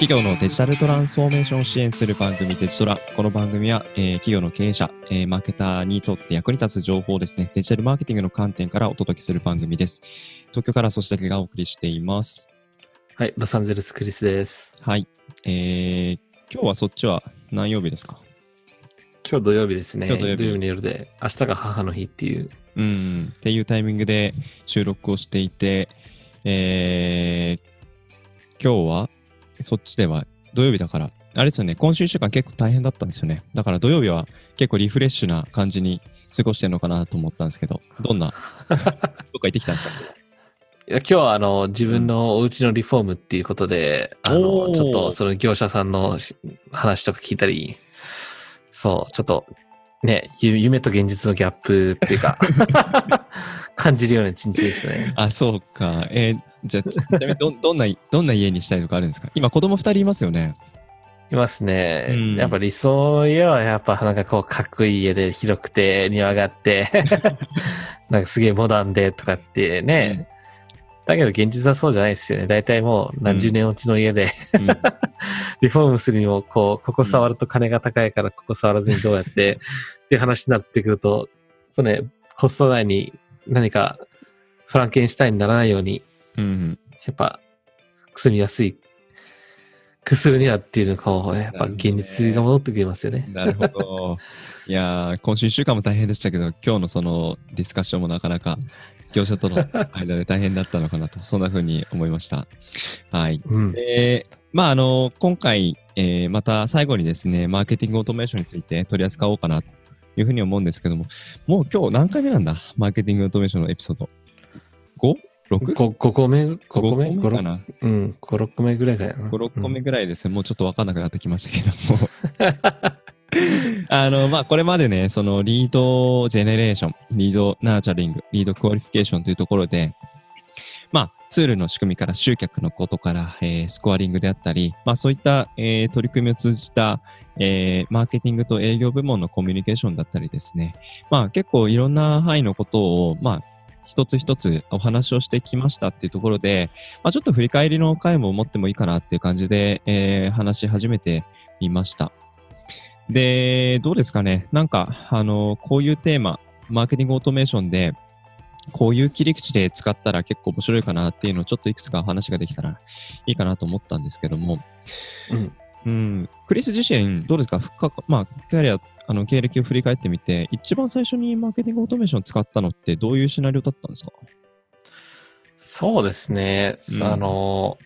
企業のデジタルトランスフォーメーションを支援する番組デジトラ。この番組は、えー企業の経営者、えーマーケターにとって役に立つ情報をですね、デジタルマーケティングの観点からお届けする番組です。東京からそしてがお送りしています。はい、ロサンゼルスクリスです。はい。えー、今日はそっちは何曜日ですか？今日土曜日ですね。今日土曜日の夜で、明日が母の日っていう。うん、っていうタイミングで収録をしていて、えー、今日はそっちでは土曜日だから、あれですよね、今週1週間結構大変だったんですよね。だから土曜日は結構リフレッシュな感じに過ごしてるのかなと思ったんですけど、どんな、どっか行ってきたんですか？いや今日はあの自分のお家のリフォームっていうことで、あのちょっとその業者さんのし話とか聞いたり、そう、ちょっとね、ゆ夢と現実のギャップっていうか、感じるような一日でしたね。あ、そうか。えーじゃあ、ちなみにどどんな、どんな家にしたいとかあるんですか？今子供2人いますよね。いますね。うんやっぱ理想家はやっぱなんかこうかっこいい家で広くて庭があって、なんかすげえモダンでとかってね。だけど現実はそうじゃないですよね。大体もう何十年落ちの家で、うん リフォームするにもこう、ここ触ると金が高いからここ触らずにどうやってっていう話になってくると、そのね、コスト内に何かフランケンシュタインにならないように、うん。やっぱ住みやすい工夫にはっていうのかを、やっぱ現実が戻ってきますよね。なるほど。いやー、今週1週間も大変でしたけど、今日のそのディスカッションもなかなか業者との間で大変だったのかなと、そんな風に思いました。はい。うん。で、まあ、あの、今回、えーまた最後にですね、マーケティングオートメーションについて取り扱おうかなというふうに思うんですけども、もう今日何回目なんだ？マーケティングオートメーションのエピソード。5?6? 5, 5個目 ?5 個目？5個目かな？うん、5、6個目ぐらいかな。5、6個目ぐらいですね、もうちょっと分かんなくなってきましたけども。あの、まあ、これまでね、その lead generation、lead nurturing、lead qualification というところで、まあ、ツールの仕組みから集客のことから、えースコアリングであったり、まあ、そういった、えー取り組みを通じた、えーマーケティングと営業部門のコミュニケーションだったりですね、まあ、結構いろんな範囲のことを、まあ、一つ一つお話をしてきましたっていうところで、まあ、ちょっと振り返りの回も持ってもいいかなっていう感じで、えー話し始めてみました。で、どうですかね。なんか、あの、こういうテーマ、マーケティングオートメーションで、こういう切り口で使ったら結構面白いかなっていうのをちょっといくつか話ができたらいいかなと思ったんですけども、うん。うん、クリス自身、どうですか？まあ、キャリア、あの、経歴を振り返ってみて、一番最初にマーケティングオートメーションを使ったのってどういうシナリオだったんですか？そうですね。うん。あの、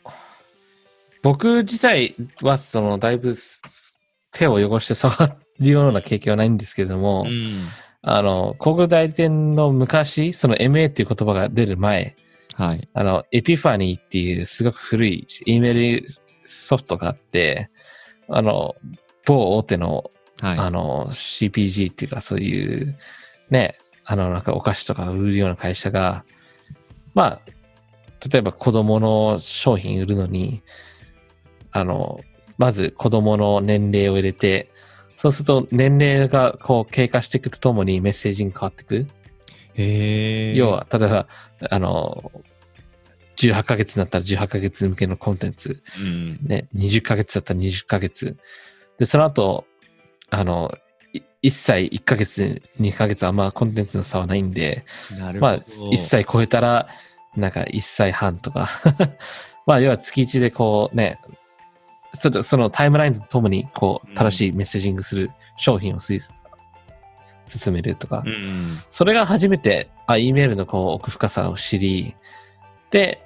僕自体は、その、だいぶす手を汚して触るような経験はないんですけれども、ん。あの、広告代理店の昔、その MA っていう言葉が出る前、はい。あの、エピファニーっていうすごく古い E メールソフトがあって、あの、某大手のはい。あの、CPG っていうかそういう、ね、あの、なんかお菓子とか売るような会社が、まあ、例えば子供の商品売るのに、あの、まず子供の年齢を入れて、そうすると年齢がこう経過していくとともにメッセージに変わっていく。へー要は、例えば、あの、18ヶ月になったら18ヶ月向けのコンテンツ、うん。ね、20ヶ月だったら20ヶ月。で、その後、あの、い1歳1ヶ月、2ヶ月はあんまコンテンツの差はないんで。まあ、1歳超えたら、なんか1歳半とか、まあ、要は月1でこうね、そのそのタイムラインとともに、こう正しいメッセージングする商品を推進めるとか、うん。それが初めて、あ、E メールのこう奥深さを知り、で、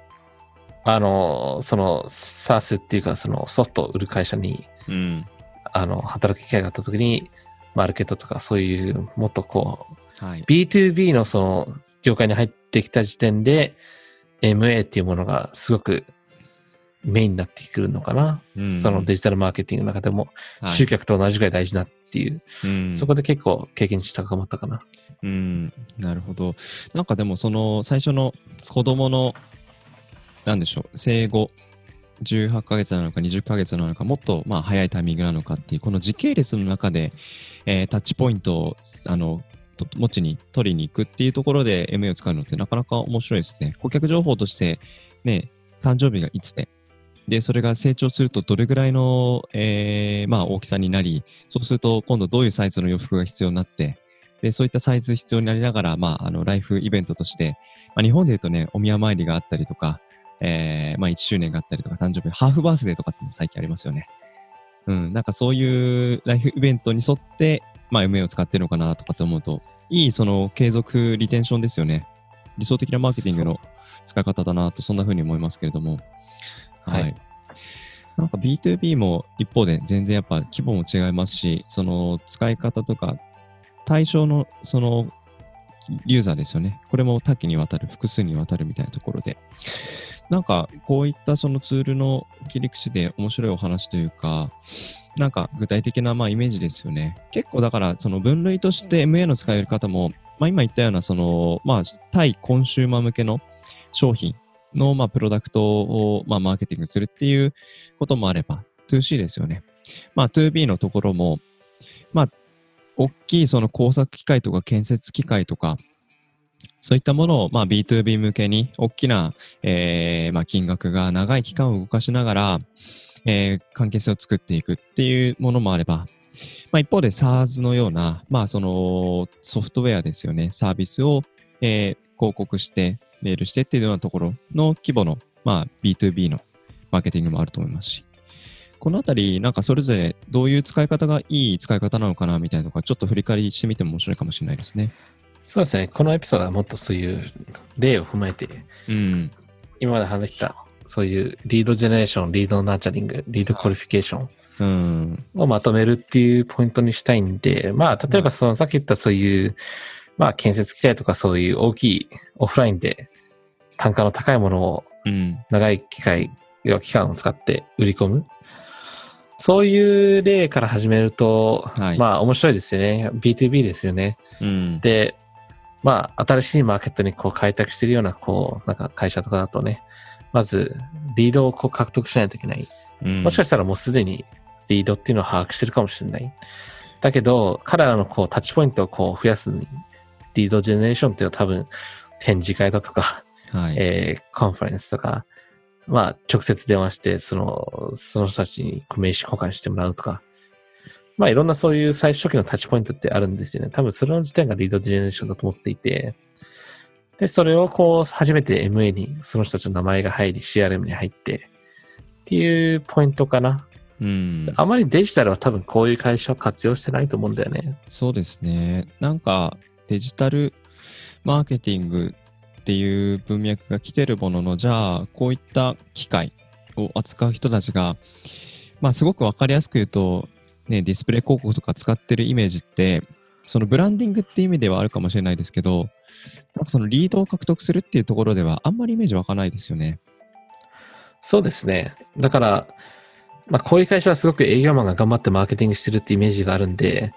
あの、その SARS っていうか、そのソフトを売る会社に、うん。あの、働く機会があった時に、マーケットとかそういう、もっとこう、はい。B2B のその業界に入ってきた時点で、MA っていうものがすごくメインになってくるのかな。うんそのデジタルマーケティングの中でも、はい集客と同じぐらい大事なっていう、うんそこで結構経験値高まったかな。うん、なるほど。なんかでも、その最初の子供の、なんでしょう、生後18ヶ月なのか20ヶ月なのか、もっとまあ早いタイミングなのかっていう、この時系列の中で、えータッチポイントをあのと持ちに取りに行くっていうところで MA を使うのってなかなか面白いですね。顧客情報として、ね、誕生日がいつで、で、それが成長するとどれぐらいの、えーまあ、大きさになり、そうすると今度どういうサイズの洋服が必要になって、で、そういったサイズ必要になりながら、まあ、あの、ライフイベントとして、まあ、日本で言うとね、お宮参りがあったりとか、えーまあ、1周年があったりとか、誕生日、ハーフバースデーとかっても最近ありますよね。うん、なんかそういうライフイベントに沿って、まあ、MA を使ってるのかなとかって思うと、いいその継続リテンションですよね。理想的なマーケティングの使い方だなと、そんな風に思いますけれども。はい。なんか B2B も一方で全然やっぱ規模も違いますし、その使い方とか対象のそのユーザーですよね。これも多岐にわたる、複数にわたるみたいなところで。なんかこういったそのツールの切り口で面白いお話というか、なんか具体的なまあイメージですよね。結構だからその分類として MA の使い方も、まあ今言ったようなそのまあ対コンシューマー向けの商品のまあプロダクトをまあマーケティングするっていうこともあれば、2C ですよね。まあ 2B のところも、まあ大きいその工作機械とか建設機械とか、そういったものを、まあ、B2B 向けに大きな、えーまあ、金額が長い期間を動かしながら、えー関係性を作っていくっていうものもあれば、まあ、一方で SARS のような、まあ、そのソフトウェアですよね、サービスを、えー広告して、メールしてっていうようなところの規模の、まあ、B2B のマーケティングもあると思いますし、このあたり、なんかそれぞれどういう使い方がいい使い方なのかなみたいなのが、ちょっと振り返りしてみても面白いかもしれないですね。そうですね。このエピソードはもっとそういう例を踏まえて、うん。今まで話した、そういう lead generation、lead nurturing、lead qualification うん。をまとめるっていうポイントにしたいんで、まあ、例えばそのさっき言ったそういう、まあ、建設機械とかそういう大きいオフラインで単価の高いものをうん。長い機械、要は期間を使って売り込む。そういう例から始めると、はいまあ面白いですよね。B2B ですよね。うん。で、まあ新しいマーケットにこう開拓してるような、こう、なんか会社とかだとね、まずリードをこう獲得しないといけない。うんもしかしたらもうすでにリードっていうのを把握してるかもしれない。だけど、彼らのこうタッチポイントをこう増やすに、リードジェネレーションっていうのは多分展示会だとか、はい。えーカンファレンスとか、まあ、直接電話して、その、その人たちに名刺交換してもらうとか、まあ、いろんなそういう最初期のタッチポイントってあるんですよね。多分それの時点がリードジェネレーションだと思っていて、で、それをこう、初めて MA にその人たちの名前が入り、CRM に入って、っていうポイントかな。うん。あまりデジタルは多分こういう会社は活用してないと思うんだよね。そうですね。なんかデジタルマーケティングっていう文脈が来てるものの、じゃあ、こういった機械を扱う人たちが、まあ、すごくわかりやすく言うと、ね、ディスプレイ広告とか使ってるイメージって、そのブランディングっていう意味ではあるかもしれないですけど、なんかそのリードを獲得するっていうところでは、あんまりイメージ湧かないですよね。そうですね。だから、まあ、こういう会社はすごく営業マンが頑張ってマーケティングしてるってイメージがあるんで、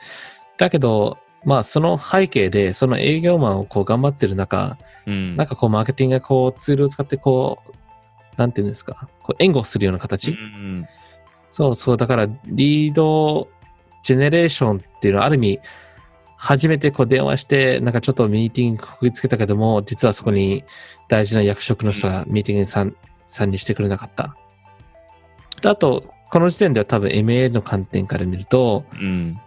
だけど、まあ、その背景で、その営業マンをこう頑張ってる中、うん。なんかこう、マーケティングがこう、ツールを使ってこう、なんていうんですか、こう援護するような形、うんそうそう、だから、リードジェネレーションっていうのは、ある意味、初めてこう電話して、なんかちょっとミーティングくくりつけたけども、実はそこに大事な役職の人がミーティングに参参にしてくれなかった。であと、この時点では多分 MA の観点から見ると、うん。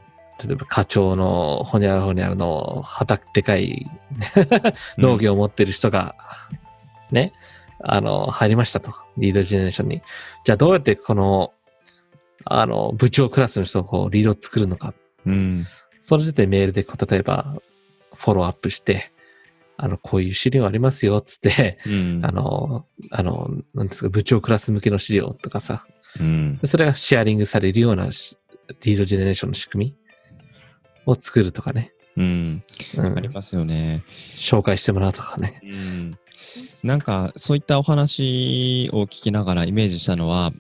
例えば課長のほにゃらほにゃらの畑でかい農業を持ってる人が、ね、あの、入りましたと。リードジェネレーションに。じゃあどうやってこの、あの、部長クラスの人をこう、リードを作るのか。うん。その時点でメールでこう、例えば、フォローアップして、あの、こういう資料ありますよ、つって、うん。あの、あの、なんですか、部長クラス向けの資料とかさ、うん。それがシェアリングされるようなしリードジェネレーションの仕組みを作るとかね。うん。うんありますよね。紹介してもらうとかね。うんなんかそういったお話を聞きながらイメージしたのは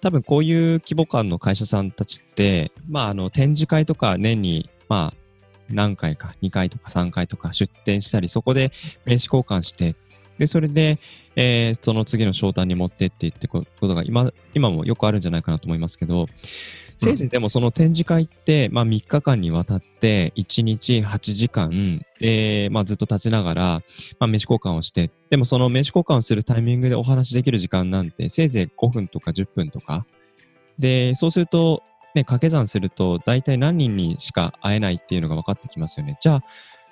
多分こういう規模感の会社さんたちって、まあ、あの展示会とか年に、まあ、何回か2回とか3回とか出展したりそこで名刺交換してで、それで、えーその次の商談に持ってっていってことが今、今もよくあるんじゃないかなと思いますけど、せいぜいでもその展示会って、まあ3日間にわたって1日8時間で、まあずっと立ちながら、まあ名刺交換をして、でもその名刺交換をするタイミングでお話できる時間なんて、せいぜい5分とか10分とか。で、そうすると、ね、掛け算すると大体何人にしか会えないっていうのが分かってきますよね。じゃあ、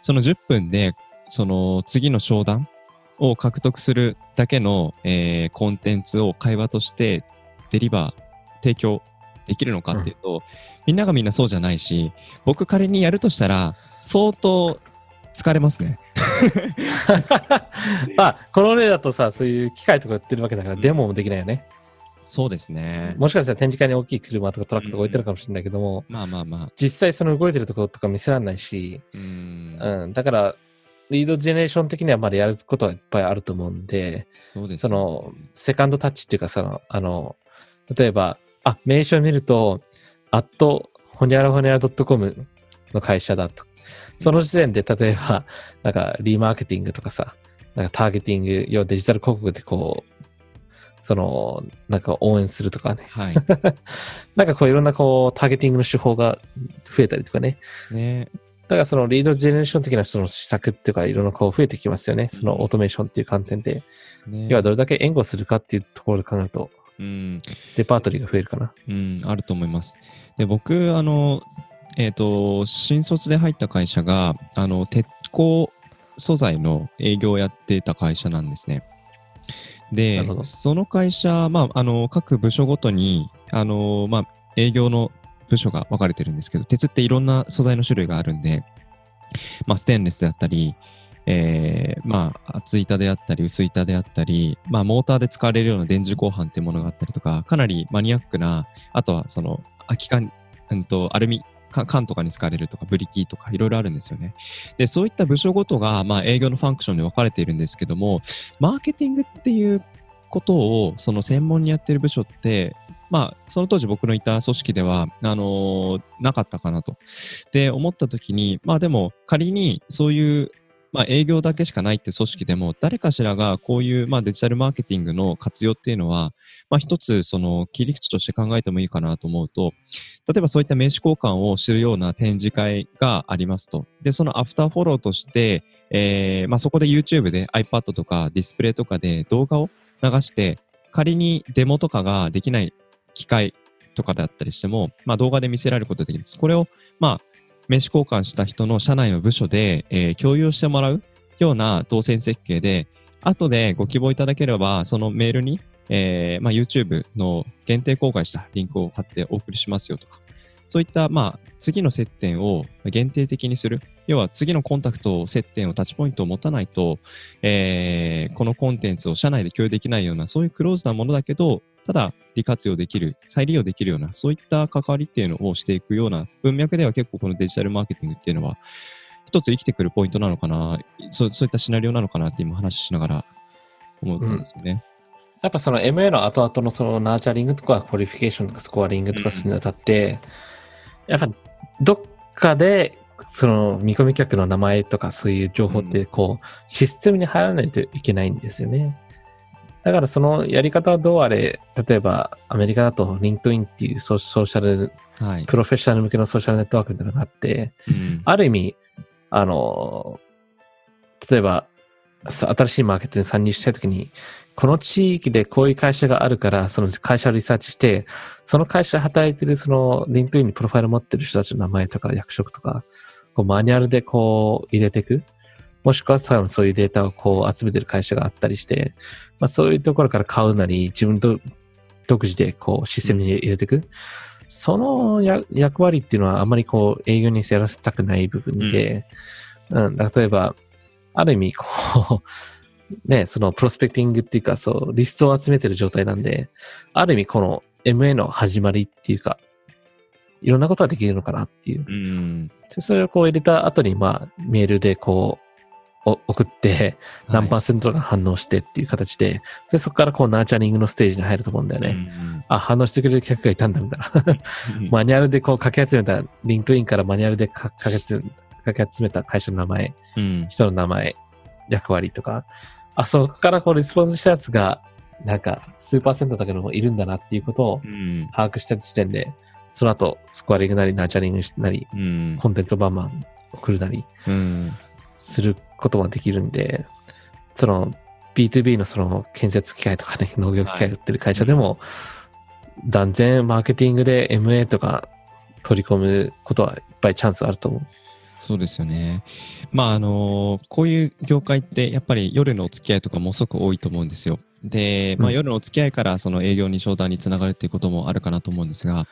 その10分で、その次の商談を獲得するだけの、えーコンテンツを会話としてデリバー、提供できるのかっていうと、みんながみんなそうじゃないし、僕仮にやるとしたら、相当疲れますね。まあ、この例だとさ、そういう機械とか売ってるわけだから、うんデモもできないよね。そうですね。もしかしたら展示会に大きい車とかトラックとか置いてるかもしれないけども、まあまあまあ。実際その動いてるところとか見せられないし、うーん。うん、だから、リードジェネレーション的にはまだやることはいっぱいあると思うんで、そうですその、セカンドタッチっていうか、その、あの、例えば、あ、名称を見ると、アット、ほにゃらほにゃら .com の会社だと。その時点で、例えば、なんか、リマーケティングとかさ、なんかターゲティング、要はデジタル広告でこう、その、なんか応援するとかね。はい。なんかこういろんなこう、ターゲティングの手法が増えたりとかね。ね。だからそのリードジェネレーション的なその施策っていうかいろんなこう増えてきますよね。そのオートメーションっていう観点で。ね要はどれだけ援護するかっていうところで考えると、うん。レパートリーが増えるかな。うん、あると思います。で、僕、あの、えっ、と、新卒で入った会社が、あの、鉄鋼素材の営業をやってた会社なんですね。なでその会社、まあ、あの、各部署ごとに、あの、まあ、営業の部署が分かれてるんですけど、鉄っていろんな素材の種類があるんで、まあ、ステンレスであったり、えーまあ、厚板であったり、薄板であったり、まあ、モーターで使われるような電磁鋼板っていうものがあったりとか、かなりマニアックな、あとはその空き缶、うんと、アルミ缶とかに使われるとか、ブリキとか、いろいろあるんですよね。で、そういった部署ごとが、まあ、営業のファンクションで分かれているんですけども、マーケティングっていうことを、その専門にやってる部署って、まあ、その当時僕のいた組織では、あのーなかったかなと。で、思った時に、まあでも、仮にそういう、まあ営業だけしかないって組織でも、誰かしらがこういう、まあデジタルマーケティングの活用っていうのは、まあ一つ、その切り口として考えてもいいかなと思うと、例えばそういった名刺交換をするような展示会がありますと。で、そのアフターフォローとして、えーまあそこで YouTube で iPad とかディスプレイとかで動画を流して、仮にデモとかができない機械とかだったりしても、まあ動画で見せられることができます。これを、まあ、名刺交換した人の社内の部署で、えー共有してもらうような動線設計で、後でご希望いただければ、そのメールに、えーまあ、YouTube の限定公開したリンクを貼ってお送りしますよとか、そういった、まあ、次の接点を限定的にする。要は、次のコンタクト、接点をタッチポイントを持たないと、えーこのコンテンツを社内で共有できないような、そういうクローズなものだけど、ただ利活用できる、再利用できるような、そういった関わりっていうのをしていくような文脈では結構このデジタルマーケティングっていうのは、一つ生きてくるポイントなのかな、そうそういったシナリオなのかなって今話ししながら思ったんですよね。やっぱその MA の後々のその nurturing とか qualification とかスコアリングとかするにあたって、やっぱどっかでその見込み客の名前とかそういう情報ってこう、システムに入らないといけないんですよね。だからそのやり方はどうあれ、例えばアメリカだと LinkedIn っていうソソーシャル、はい。プロフェッショナル向けのソーシャルネットワークみたいなのがあって、うんある意味、あの、例えば、さ新しいマーケットに参入したいときに、この地域でこういう会社があるから、その会社をリサーチして、その会社で働いてる、その、リンクインにプロファイル持ってる人たちの名前とか役職とか、こうマニュアルでこう入れていく。もしくは多分そういうデータをこう集めてる会社があったりして、まあそういうところから買うなり、自分と独自でこうシステムに入れていく。そのや役割っていうのはあまりこう営業にやらせたくない部分で、うん、例えば、ある意味こう、ね、そのプロスペクティングっていうか、そう、リストを集めてる状態なんで、ある意味この MA の始まりっていうか、いろんなことができるのかなっていう。うん。でそれをこう入れた後に、まあ、メールでこう、お送って、何パーセントが反応してっていう形で、それそこからこう nurturing のステージに入ると思うんだよね。ね。あ、反応してくれる客がいたんだみたいな。うんマニュアルでこうかき集めた、 LinkedIn からマニュアルでかかき集めかけ集めた会社の名前、うん。人の名前、役割とか、あ、そこからこう、レスポンスしたやつが、なんか、数パーセントだけどもいるんだなっていうことをうん。把握した時点で、その後、スコアリングなり、 nurturing なり、うん。コンテンツをバンバン送るなりうん。することもできるんで、その B2B のその建設機械とかね、農業機械売ってる会社でも、断然マーケティングで MA とか取り込むことはいっぱいチャンスあると思う。そうですよね。まあ、あのこういう業界って、やっぱり夜のお付き合いとかもすごく多いと思うんですよ。で、まあ、うん夜のお付き合いからその営業に商談につながるっていうこともあるかなと思うんですが、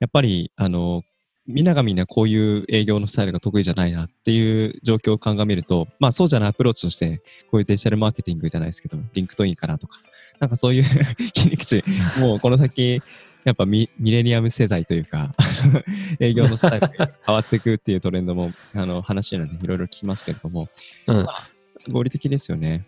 やっぱり、あのみんながみんなこういう営業のスタイルが得意じゃないなっていう状況を鑑みると、まあそうじゃないアプローチとして、こういうデジタルマーケティングじゃないですけど、 LinkedIn かなとか、なんかそういう 切り口、もうこの先、やっぱミミレニアム世代というか、営業のスタイルが変わっていくっていうトレンドも、あの話にはね、いろいろ聞きますけれども、うん。合理的ですよね。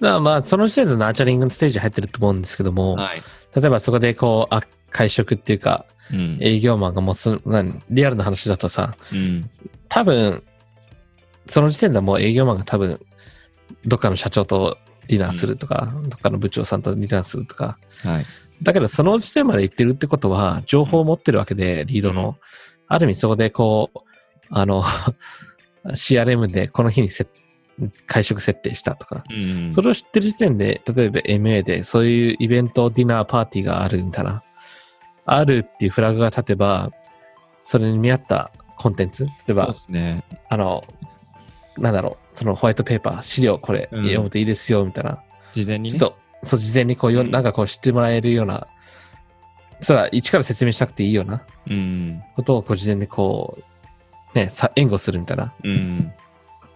だまあ、その時点で nurturing のステージ入ってると思うんですけども、はい。例えばそこでこう、あ会食っていうか、うん。営業マンがもうす、なんリアルな話だとさ、うん。多分、その時点でもう営業マンが多分、どっかの社長とディナーするとか、どっかの部長さんとディナーするとか、はい。だけどその時点まで行ってるってことは、情報を持ってるわけで、リードの。うんある意味そこでこう、あの、CRM でこの日にせ会食設定したとか、うん。それを知ってる時点で、例えば MA でそういうイベント、ディナー、パーティーがあるみたいな、あるっていうフラグが立てば、それに見合ったコンテンツ、例えばで、すね。あの、なんだろう、そのホワイトペーパー、資料これうん読むといいですよ、みたいな。事前にね。ちょっと、そう、事前にこうよ、うんなんかこう知ってもらえるような、そうだ、一から説明しなくていいようなうん。ことをこう事前にこう、ね、さ援護するみたいなうん。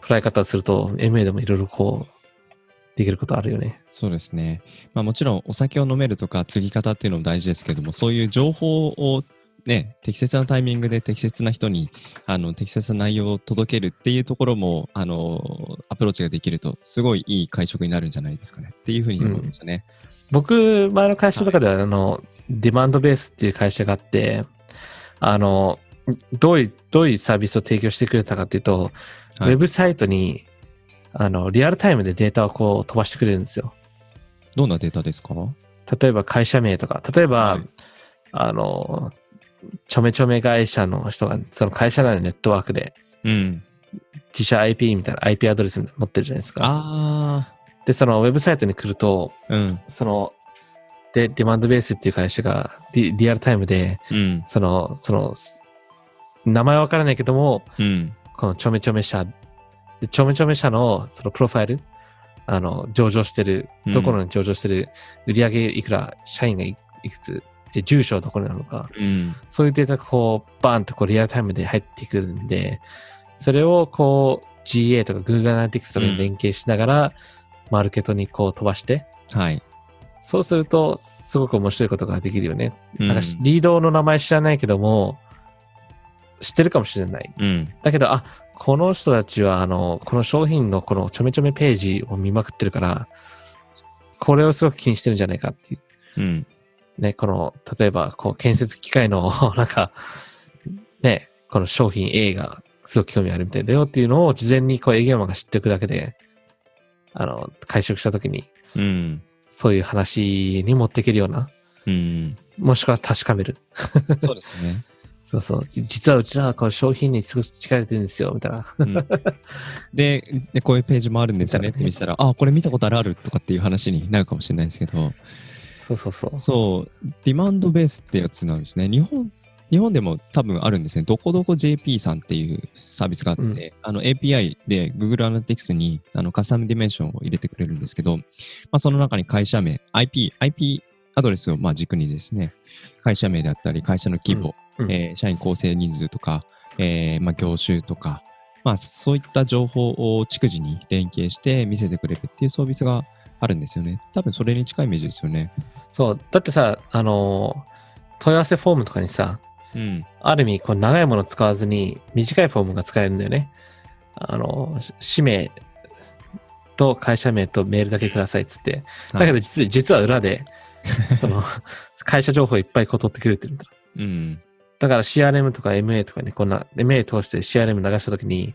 捉え方をすると、MA でもいろいろこう、できることあるよね。そうですね。まあもちろんお酒を飲めるとか継ぎ方っていうのも大事ですけども、そういう情報をね、適切なタイミングで適切な人にあの適切な内容を届けるっていうところもあのアプローチができると、すごいいい会食になるんじゃないですかねっていうふうに思いましたね。僕、前の会社とかでは、あの、ディマンドベースっていう会社があって、あの、どういう、どういうサービスを提供してくれたかっていうと、はいウェブサイトに、あの、リアルタイムでデータをこう飛ばしてくれるんですよ。どんなデータですか？例えば会社名とか、例えば、はいあの、ちょめちょめ会社の人が、その会社内のネットワークで、うん。自社 IP みたいな IP アドレス持ってるじゃないですか。あで、そのウェブサイトに来ると、あ、うん。その、で、ディマンドベースっていう会社がリリアルタイムで、うん。その、その、す名前わからないけども、うん。このちょめちょめ社、でちょめちょめ社のそのプロファイル、あの、上場してる、うんどこのに上場してる、売上いくら、社員がいいくつ、で、住所はどこになのか、うん。そういうデータがこう、バーンとこうリアルタイムで入ってくるんで、それをこう、GA とか Google Analytics とかに連携しながら、マーケットにこう飛ばして、はい。そうすると、すごく面白いことができるよね。うんリードの名前知らないけども、知ってるかもしれない。うん。だけど、あ、この人たちは、あの、この商品のこのちょめちょめページを見まくってるから、これをすごく気にしてるんじゃないかっていう。うん。ね、この、例えば、こう、建設機械の、なんか、ね、この商品 A がすごく興味あるみたいだよっていうのを事前にこう営業マンが知っておくだけで、あの、会食した時に、うん。そういう話に持っていけるような、うん。もしくは確かめる。そうですね。そうそう。じ実はうちらはこう商品にすごく力入れてるんですよ、みたいな。うんでで、こういうページもあるんですよねって見せたら、あ、これ見たことあるあるとかっていう話になるかもしれないですけど、そうそうそう。そう、ディマンドベースってやつなんですね。日本、日本でも多分あるんですね。どこどこ JP さんっていうサービスがあって、うんあの API で Google Analytics にあのカスタムディメンションを入れてくれるんですけど、まあ、その中に会社名、IP、IP アドレスをまあ軸にですね、会社名であったり、会社の規模、うんうんえー社員構成人数とか、えーまあ、業種とか、まあ、そういった情報を逐次に連携して見せてくれるっていうサービスがあるんですよね。多分それに近いイメージですよね。そう。だってさ、あのー問い合わせフォームとかにさ、うん。ある意味、こう長いもの使わずに短いフォームが使えるんだよね。あの、し氏名と会社名とメールだけくださいっつって。だけど実,、実は裏で、その、会社情報いっぱいこう取ってくれてるんだ。うん。だから CRM とか MA とかにこんな、MA 通して CRM 流したときに、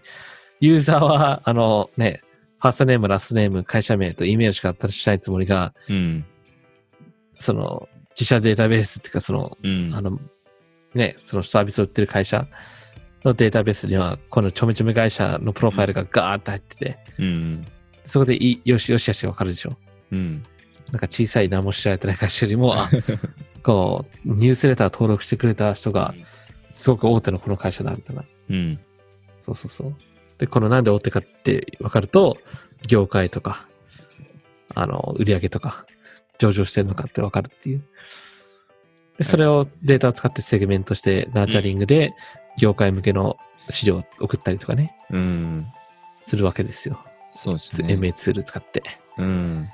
ユーザーは、あのね、ファーストネーム、ラストネーム、会社名と E メールしか新しないつもりが、うん。その、自社データベースっていうか、その、うん。あの、ね、そのサービスを売ってる会社のデータベースには、このちょめちょめ会社のプロファイルがガーッと入ってて、うん。そこでいい、よしよしよしわかるでしょ？うん。なんか小さい何も知られてない会社よりも、あ、こう、ニュースレター登録してくれた人が、すごく大手のこの会社だ、みたいな。うん。そうそうそう。で、このなんで大手かって分かると、業界とか、あの、売上とか、上場してるのかって分かるっていう。で、それをデータを使ってセグメントして、ナーチャリングで、業界向けの資料を送ったりとかね、うん。するわけですよ。そうですね。MA ツール使って。うん。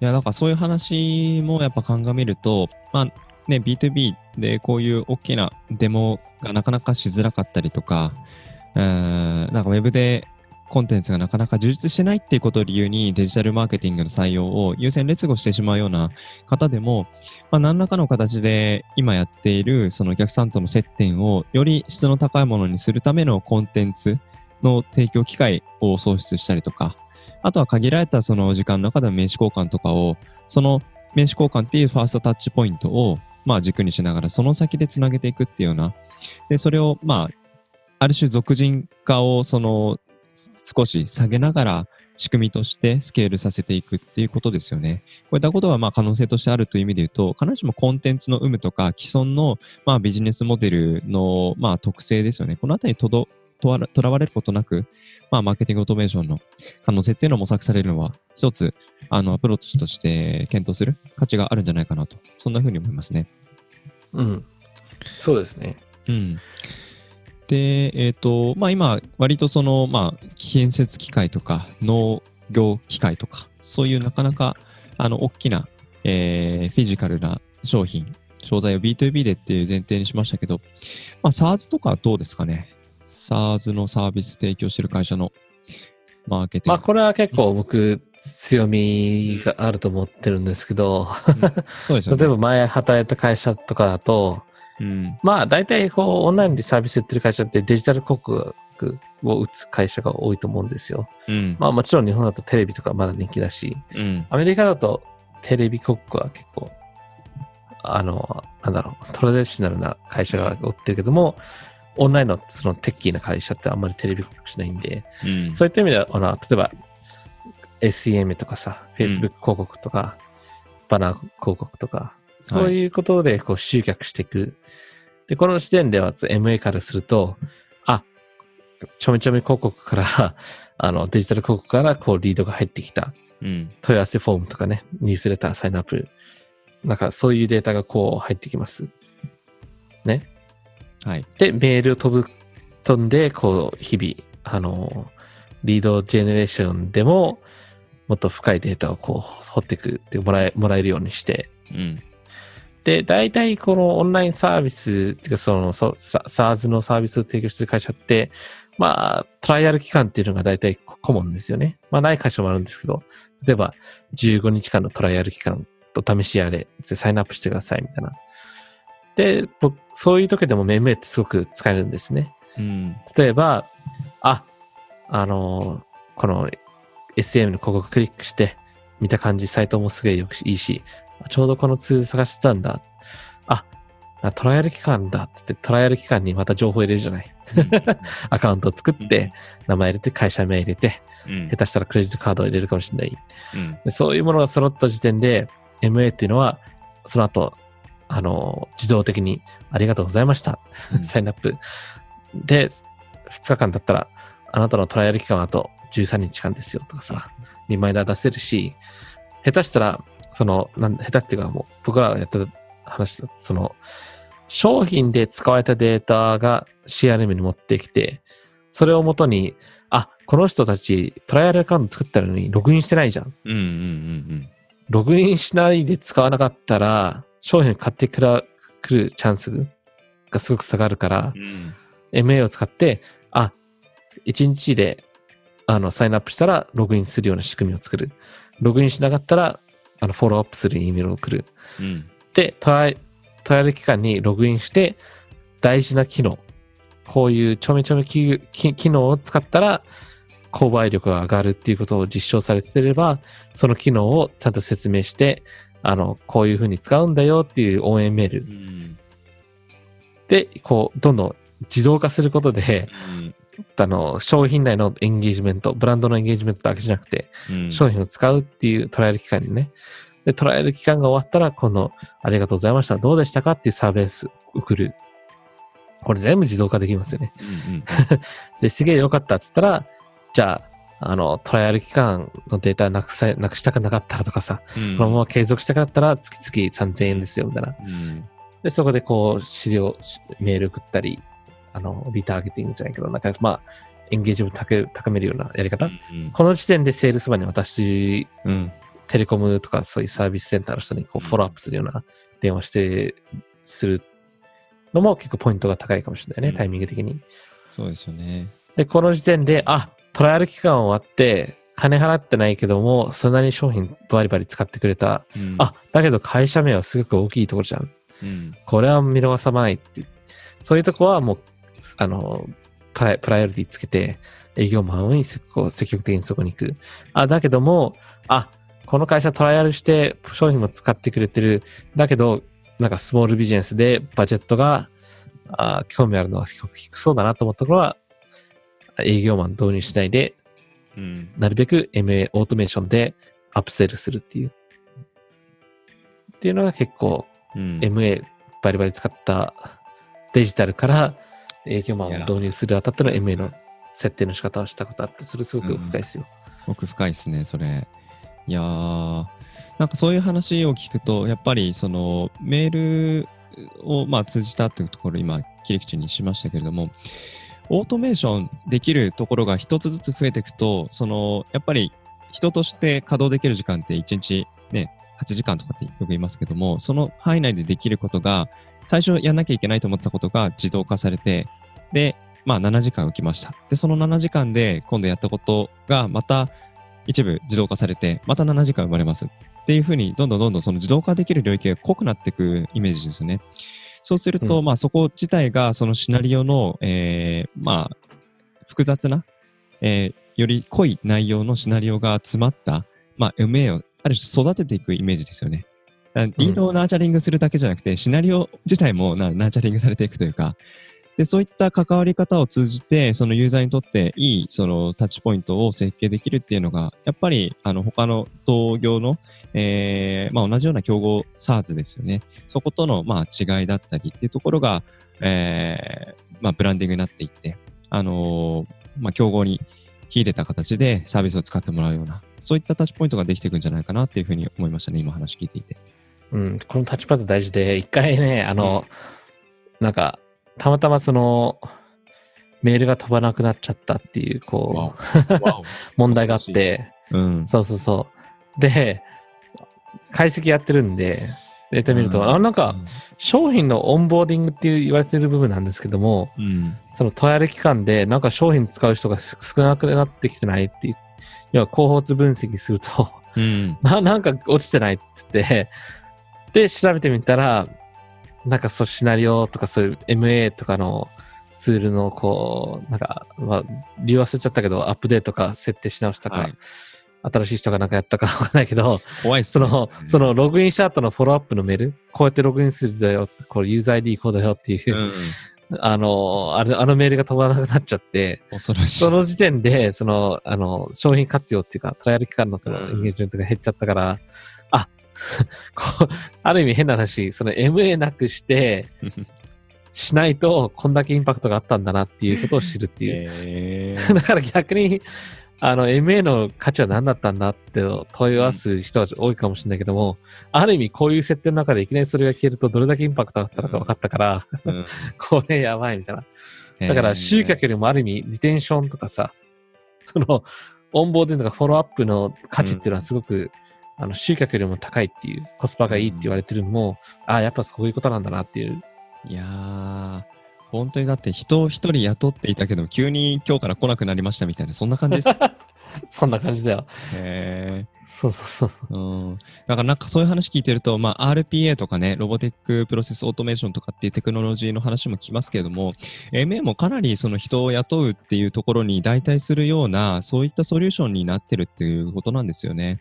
いや、だかそういう話もやっぱ鑑みると、まあね、B2B でこういう大きなデモがなかなかしづらかったりとか、うん、なんかウェブでコンテンツがなかなか充実してないっていうことを理由にデジタルマーケティングの採用を優先劣後してしまうような方でも、まあ、何らかの形で今やっているそのお客さんとの接点をより質の高いものにするためのコンテンツの提供機会を創出したりとか、あとは限られたその時間の中での名刺交換とかを、その名刺交換っていうファーストタッチポイントを、まあ軸にしながら、その先でつなげていくっていうような、で、それを、まあ、ある種俗人化を、その、少し下げながら、仕組みとしてスケールさせていくっていうことですよね。こういったことはまあ可能性としてあるという意味で言うと、必ずしもコンテンツの有無とか既存のまあビジネスモデルのまあ特性ですよね。このあたりにとどとわらとらわれることなく、まあ、マーケティングオートメーションの可能性っていうのを模索されるのは、一つ、あの、アプローチとして検討する価値があるんじゃないかなと、そんなふうに思いますね。うん。そうですね。うん。で、えっ、と、まあ今、割とその、まあ、建設機械とか、農業機械とか、そういうなかなか、あの、大きな、えーフィジカルな商品、商材を B2B でっていう前提にしましたけど、まあ、SARS とかはどうですかね ?SARS のサービス提供してる会社のマーケティング。まあ、これは結構僕、強みがあると思ってるんですけど。例えば前働いた会社とかだと、うん。まあ大体こうオンラインでサービス売ってる会社ってデジタル広告を打つ会社が多いと思うんですよ。うん。まあもちろん日本だとテレビとかまだ人気だし、うん。アメリカだとテレビ広告は結構、あの、なんだろう、トラディショナルな会社が売ってるけども、オンラインのそのテッキーな会社ってあんまりテレビ広告しないんで、うん。そういった意味では、あの例えば SEM とかさ、Facebook 広告とか、バナー広告とか、そういうことでこう集客していく。で、この時点では MA からすると、あ、ちょめちょめ広告から、あの、デジタル広告からこうリードが入ってきた。うん。問い合わせフォームとかね、ニュースレター、サインアップ。なんかそういうデータがこう入ってきます。ね。はい。で、メールを飛ぶ、飛んで、こう、日々、あの、リードジェネレーションでも、もっと深いデータをこう、掘っていくってもらえ、もらえるようにして、うん。で、大体このオンラインサービス、っていうかその、そサ SARS のサービスを提供してる会社って、まあ、トライアル期間っていうのが大体コモンですよね。まあ、ない会社もあるんですけど、例えば、15日間のトライアル期間と試しやれ、でサインアップしてください、みたいな。で、僕、そういう時でもメムってすごく使えるんですね。うん。例えば、あ、あのーこの SM の広告クリックして、見た感じ、サイトもすげえよくいいし、ちょうどこのツール探してたんだ。あ、あトライアル期間だっつって、トライアル期間にまた情報入れるじゃない。アカウントを作って、名前入れて、会社名入れて、うん下手したらクレジットカードを入れるかもしれない。うん。でそういうものが揃った時点で、MA っていうのは、その後、あの、自動的にありがとうございました。うんサインアップ。で、2日間だったら、あなたのトライアル期間はあと13日間ですよとかさ、リマインダー出せるし、下手したら、その、なん下手っていうかもう、僕らがやった話だと、その、商品で使われたデータが CRM に持ってきて、それをもとに、あ、この人たちトライアルアカウント作ったのにログインしてないじゃん。うん。うん。うん。ログインしないで使わなかったら、商品買ってくらくるチャンスがすごく下がるからう、ん。MA を使って、あ、1日で、あの、サインアップしたらログインするような仕組みを作る。ログインしなかったら、あの、フォローアップする E メールを送る。うん。で、トライ、トライアル期間にログインして、大事な機能。こういうちょめちょめ機能を使ったら、購買力が上がるっていうことを実証されてれば、その機能をちゃんと説明して、あの、こういうふうに使うんだよっていう応援メールうん。で、こう、どんどん自動化することで、あの、商品内のエンゲージメント、ブランドのエンゲージメントだけじゃなくて、うん。商品を使うっていうトライアル期間にね。で、トライアル期間が終わったら、今度、ありがとうございました。どうでしたかっていうサービス送る。これ全部自動化できますよね。うんうん で、すげえ良かったっつったら、じゃあ、あの、トライアル期間のデータなくさ、なくしたくなかったらとかさ、うん。このまま継続したかったら、月々3000円ですよ、みたいな。うん。で、そこでこう、資料、しメール送ったり、あの、リターゲティングじゃないけど、なんか、まあ、エンゲージメント高めるようなやり方。うんこの時点でセールスマンに私、うん。テレコムとかそういうサービスセンターの人にこうフォローアップするような電話して、するのも結構ポイントが高いかもしれないね、うんタイミング的に。そうですよね。で、この時点で、あ、トライアル期間終わって、金払ってないけども、そんなに商品バリバリ使ってくれた。うん、あ、だけど会社名はすごく大きいところじゃん。うん。これは見逃さないって。そういうとこはもう、あの、プライプライオリティつけて、営業マンに積極積極的にそこに行く。あ、だけども、あ、この会社トライアルして商品も使ってくれてる。だけど、なんかスモールビジネスでバジェットが、あ興味あるのは低低そうだなと思ったところは、営業マン導入しないで、うん。なるべく MA オートメーションでアップセルするっていう。っていうのが結構うん。MA バリバリ使ったデジタルから営業マンを導入するあたっての MA の設定の仕方をしたことあって、それすごく深いですよ。奥深いですね、それ。いやー、なんかそういう話を聞くと、やっぱりそのメールをまあ通じたっていうところ、今、切り口にしましたけれども、オートメーションできるところが一つずつ増えていくと、そのやっぱり人として稼働できる時間って1日ね、8時間とかってよく言いますけども、その範囲内でできることが、最初やんなきゃいけないと思ったことが自動化されて、で、まあ7時間浮きました。で、その7時間で今度やったことがまた一部自動化されて、また7時間生まれます。っていうふうに、どんどんどんどんその自動化できる領域が濃くなっていくイメージですよね。そうすると、うんまあそこ自体がそのシナリオの、えーまあ、複雑な、えーより濃い内容のシナリオが詰まった、まあ、MA をある種育てていくイメージですよね。リードをナーチャリングするだけじゃなくて、シナリオ自体もナナーチャリングされていくというか、で、そういった関わり方を通じて、そのユーザーにとっていい、そのタッチポイントを設計できるっていうのが、やっぱり、あの、他の同業の、えーまあ、同じような競合 SARS ですよね。そことの、まあ、違いだったりっていうところが、えーまあ、ブランディングになっていって、あのーまあ、競合に秀でた形でサービスを使ってもらうような、そういったタッチポイントができていくんじゃないかなっていうふうに思いましたね、今話聞いていて。うん、このタッチパッド大事で、一回ね、あの、なんか、たまたまその、メールが飛ばなくなっちゃったっていう、こう、問題があって、うん。そうそうそう。で、解析やってるんで、データ見ると、うんあなんか、商品のオンボーディングっていう言われてる部分なんですけども、うん。そのトライアル期間で、なんか商品使う人が少少なくなってきてないっていう、要は後発分析すると、うん。ななんか落ちてないって言って、で、調べてみたら、なんかそうシナリオとかそういう MA とかのツールのこう、なんか、まあ、理由忘れちゃったけど、アップデートか設定し直したか、はい新しい人がなんかやったかわかんないけど、怖いね。その、そのログインした後のフォローアップのメール、こうやってログインするんだよ、これユーザー ID こうだよっていう、うん。あの、あれ、あのメールが飛ばなくなっちゃって、恐ろしい。その時点で、その、あの、商品活用っていうか、トライアル期間のその、うんエンゲージメントが減っちゃったから、う、ある意味変な話、その MA なくして、しないと、こんだけインパクトがあったんだなっていうことを知るっていう。えだから逆に、あの、MA の価値は何だったんだって問い合わす人が多いかもしれないけども、ある意味こういう設定の中でいきなりそれが消えるとどれだけインパクトがあったのか分かったから、ーこれやばいみたいな。だから集客よりもある意味リテンションとかさ、その、オンボーディングとかフォローアップの価値っていうのはすごく、あの、集客よりも高いっていう、コスパがいいって言われてるのも、ああ、やっぱそういうことなんだなっていう。いやー、本当にだって人を一人雇っていたけど、急に今日から来なくなりましたみたいな、そんな感じです。そんな感じだよ。へそうそうそう。ーうん。だからなんかそういう話聞いてると、まあ RPA とかね、 robotic process automation とかっていうテクノロジーの話も聞きますけれども、MA もかなりその人を雇うっていうところに代替するような、そういったソリューションになってるっていうことなんですよね。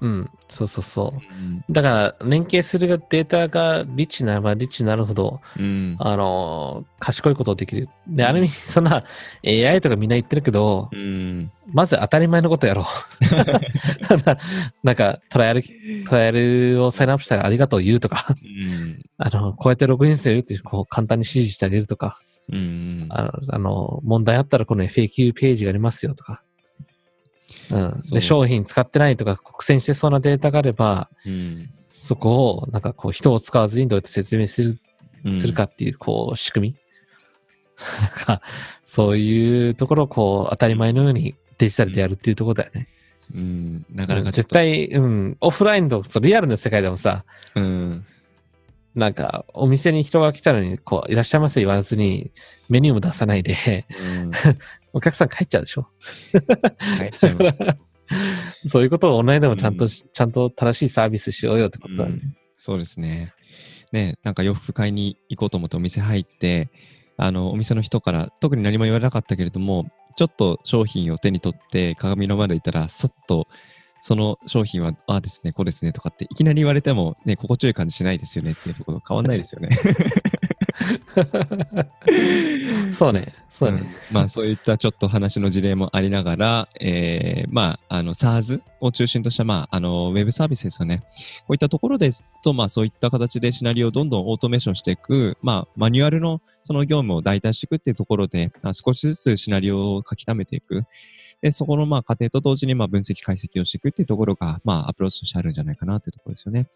うん、そうそうそう。うん。だから、連携するデータがリッチになればリッチになるほど、うん。あの、賢いことできる。で、ある意味、そんな AI とかみんな言ってるけど、うん。まず当たり前のことやろう。なんか、トライアル、トライアルをサインアップしたらありがとう言うとか、うん。あの、こうやってログインするって、こう、簡単に指示してあげるとか、うん。あの、あの問題あったらこの FAQ ページがありますよとか。うん。で、商品使ってないとか、苦戦してそうなデータがあれば、うん。そこを、なんかこう、人を使わずにどうやって説明する、うんするかっていう、こう、仕組み。なんか、そういうところを、こう、当たり前のようにデジタルでやるっていうところだよね。うん。なかなか。絶対、うん、オフラインとそうリアルの世界でもさ、うん。なんか、お店に人が来たのに、こう、いらっしゃいませ言わずに、メニューも出さないで、うん。お客さん帰っちゃうでしょ。帰っちゃいます。そういうことをオンラインでもちゃんと、うんちゃんと正しいサービスしようよってことだね。そうですね。ね、なんか洋服買いに行こうと思ってお店入って、あの、お店の人から特に何も言われなかったけれども、ちょっと商品を手に取って鏡の前で行ったら、さっと、その商品は、ああですね、こうですねとかって、いきなり言われても、ね、心地よい感じしないですよねっていうところ変わんないですよね。そうね。そうね。うんまあそういったちょっと話の事例もありながら、えーまああの SARS を中心とした、まあ、あのウェブサービスですよね。こういったところですと、まあそういった形でシナリオをどんどんオートメーションしていく、まあマニュアルのその業務を代替していくっていうところで、あ少しずつシナリオを書き溜めていく。で、そこのまあ過程と同時にまあ分析解析をしていくっていうところが、まあアプローチとしてあるんじゃないかなっていうところですよね。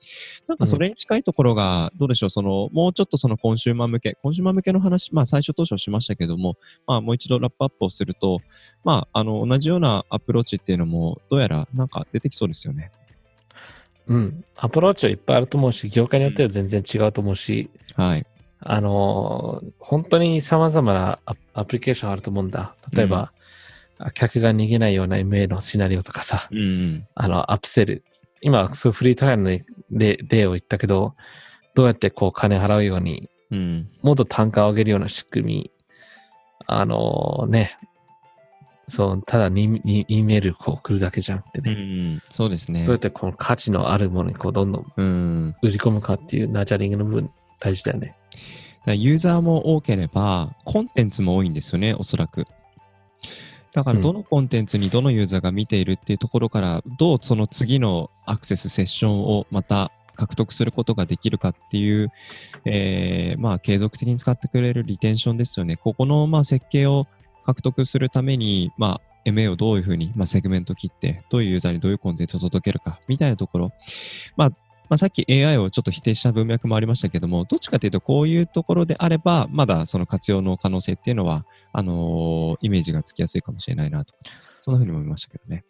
なんかそれに近いところが、どうでしょう、その、もうちょっとそのコンシューマー向け、コンシューマー向けの話、まあ最初当初しましたけども、まあもう一度ラップアップをすると、まああの同じようなアプローチっていうのも、どうやらなんか出てきそうですよね。うん。アプローチはいっぱいあると思うし、業界によっては全然違うと思うし、はい。あのー本当に様々なアアプリケーションあると思うんだ。例えば、客が逃げないような MA のシナリオとかさ、うんうん。あの、アップセル。今、そうフリートライアルの例例を言ったけど、どうやってこう金払うように、うん。もっと単価を上げるような仕組み。あのね、そう、ただにに E メールこう来るだけじゃなくてうんね、うん。そうですねどうや。ってこの価値のあるものにこうどんどんうん。売り込むかっていうナーチャリングの部分大事だよね。だユーザーも多ければ、コンテンツも多いんですよね、おそらく。だから、うんどのコンテンツにどのユーザーが見ているっていうところから、どうその次のアクセス、セッションをまた獲得することができるかっていう、えーまあ、継続的に使ってくれるリテンションですよね。ここの、まあ、設計を獲得するために、まあ、MA をどういうふうに、まあ、セグメント切って、どういうユーザーにどういうコンテンツを届けるか、みたいなところ。まあ、まあ、さっき AI をちょっと否定した文脈もありましたけども、どっちかというと、こういうところであれば、まだその活用の可能性っていうのは、あのーイメージがつきやすいかもしれないなと。そんなふうに思いましたけどね。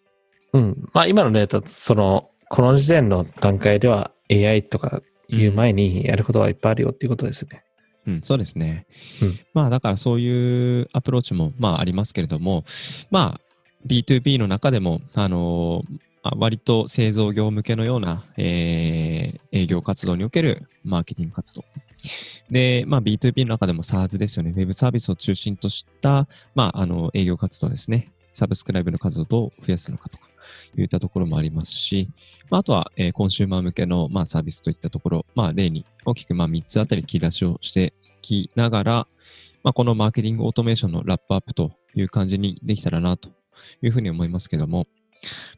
うん。まあ今の例だと、その、この時点の段階では AI とかいう前にやることはいっぱいあるよっていうことですね。うん、そうですね。うんまあ、だからそういうアプローチも、まあ、ありますけれども、まあ、B2B の中でも、あのーまあ割と製造業向けのような、えー営業活動におけるマーケティング活動。で、まあ、B2B の中でも SaaS ですよね。ウェブサービスを中心とした、まあ、あの、営業活動ですね。サブスクライブの数をどう増やすのかとか、いったところもありますし、まあ、あとは、えーコンシューマー向けの、まあ、サービスといったところ、まあ、例に大きく、まあ、3つあたり切り出しをしてきながら、まあ、このマーケティングオートメーションのラップアップという感じにできたらなというふうに思いますけども、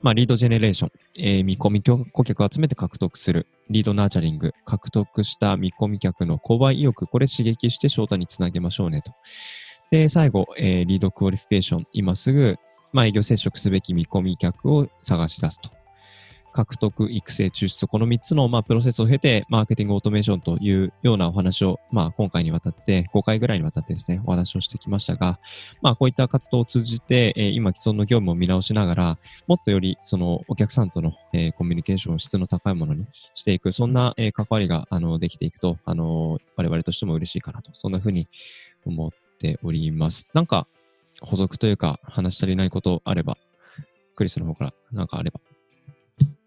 まあ、リードジェネレーション、えー見込み顧客を集めて獲得する、リードナーチャリング、獲得した見込み客の購買意欲、これ刺激して翔太につなげましょうねと。で、最後、えー lead qualification、今すぐ、まあ、営業接触すべき見込み客を探し出すと。獲得、育成、抽出、この3つの、まあ、プロセスを経て、マーケティングオートメーションというようなお話を、まあ、今回にわたって、5回ぐらいにわたってですね、お話をしてきましたが、まあ、こういった活動を通じて、えー今既存の業務を見直しながら、もっとより、その、お客さんとの、えーコミュニケーションを質の高いものにしていく、そんな、えー関わりが、あの、できていくと、あの、我々としても嬉しいかなと、そんなふうに思っております。なんか、補足というか、話し足りないことあれば、クリスの方からなんかあれば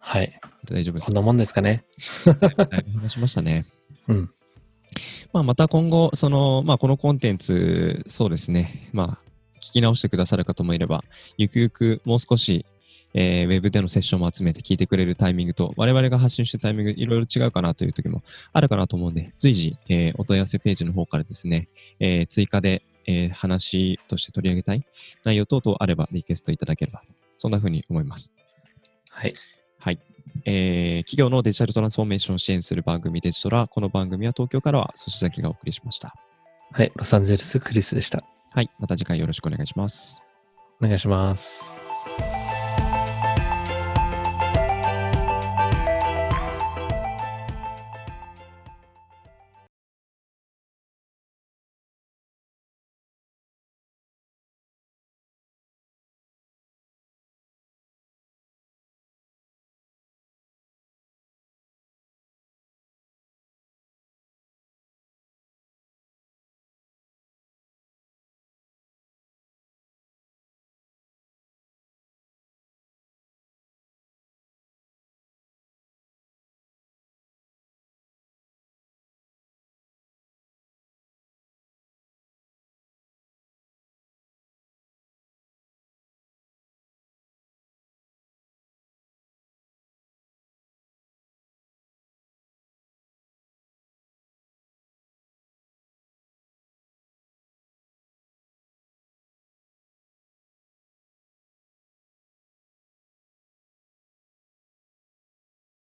はい。大丈夫ですこんなもんですかね。だいぶ話しましたね。うん。まあ、また今後、その、まあ、このコンテンツ、そうですね、まあ、聞き直してくださる方もいれば、ゆくゆくもう少し、えーウェブでのセッションも集めて聞いてくれるタイミングと、我々が発信してるタイミング、いろいろ違うかなという時もあるかなと思うんで、随時、えーお問い合わせページの方からですね、えー追加で、えー話として取り上げたい内容等々あればリクエストいただければ、そんな風に思います。はい。はい。えー企業のデジタルトランスフォーメーションを支援する番組デジトラ。この番組は東京からは、そし崎がお送りしました。はい。ロサンゼルスクリスでした。はい。また次回よろしくお願いします。お願いします。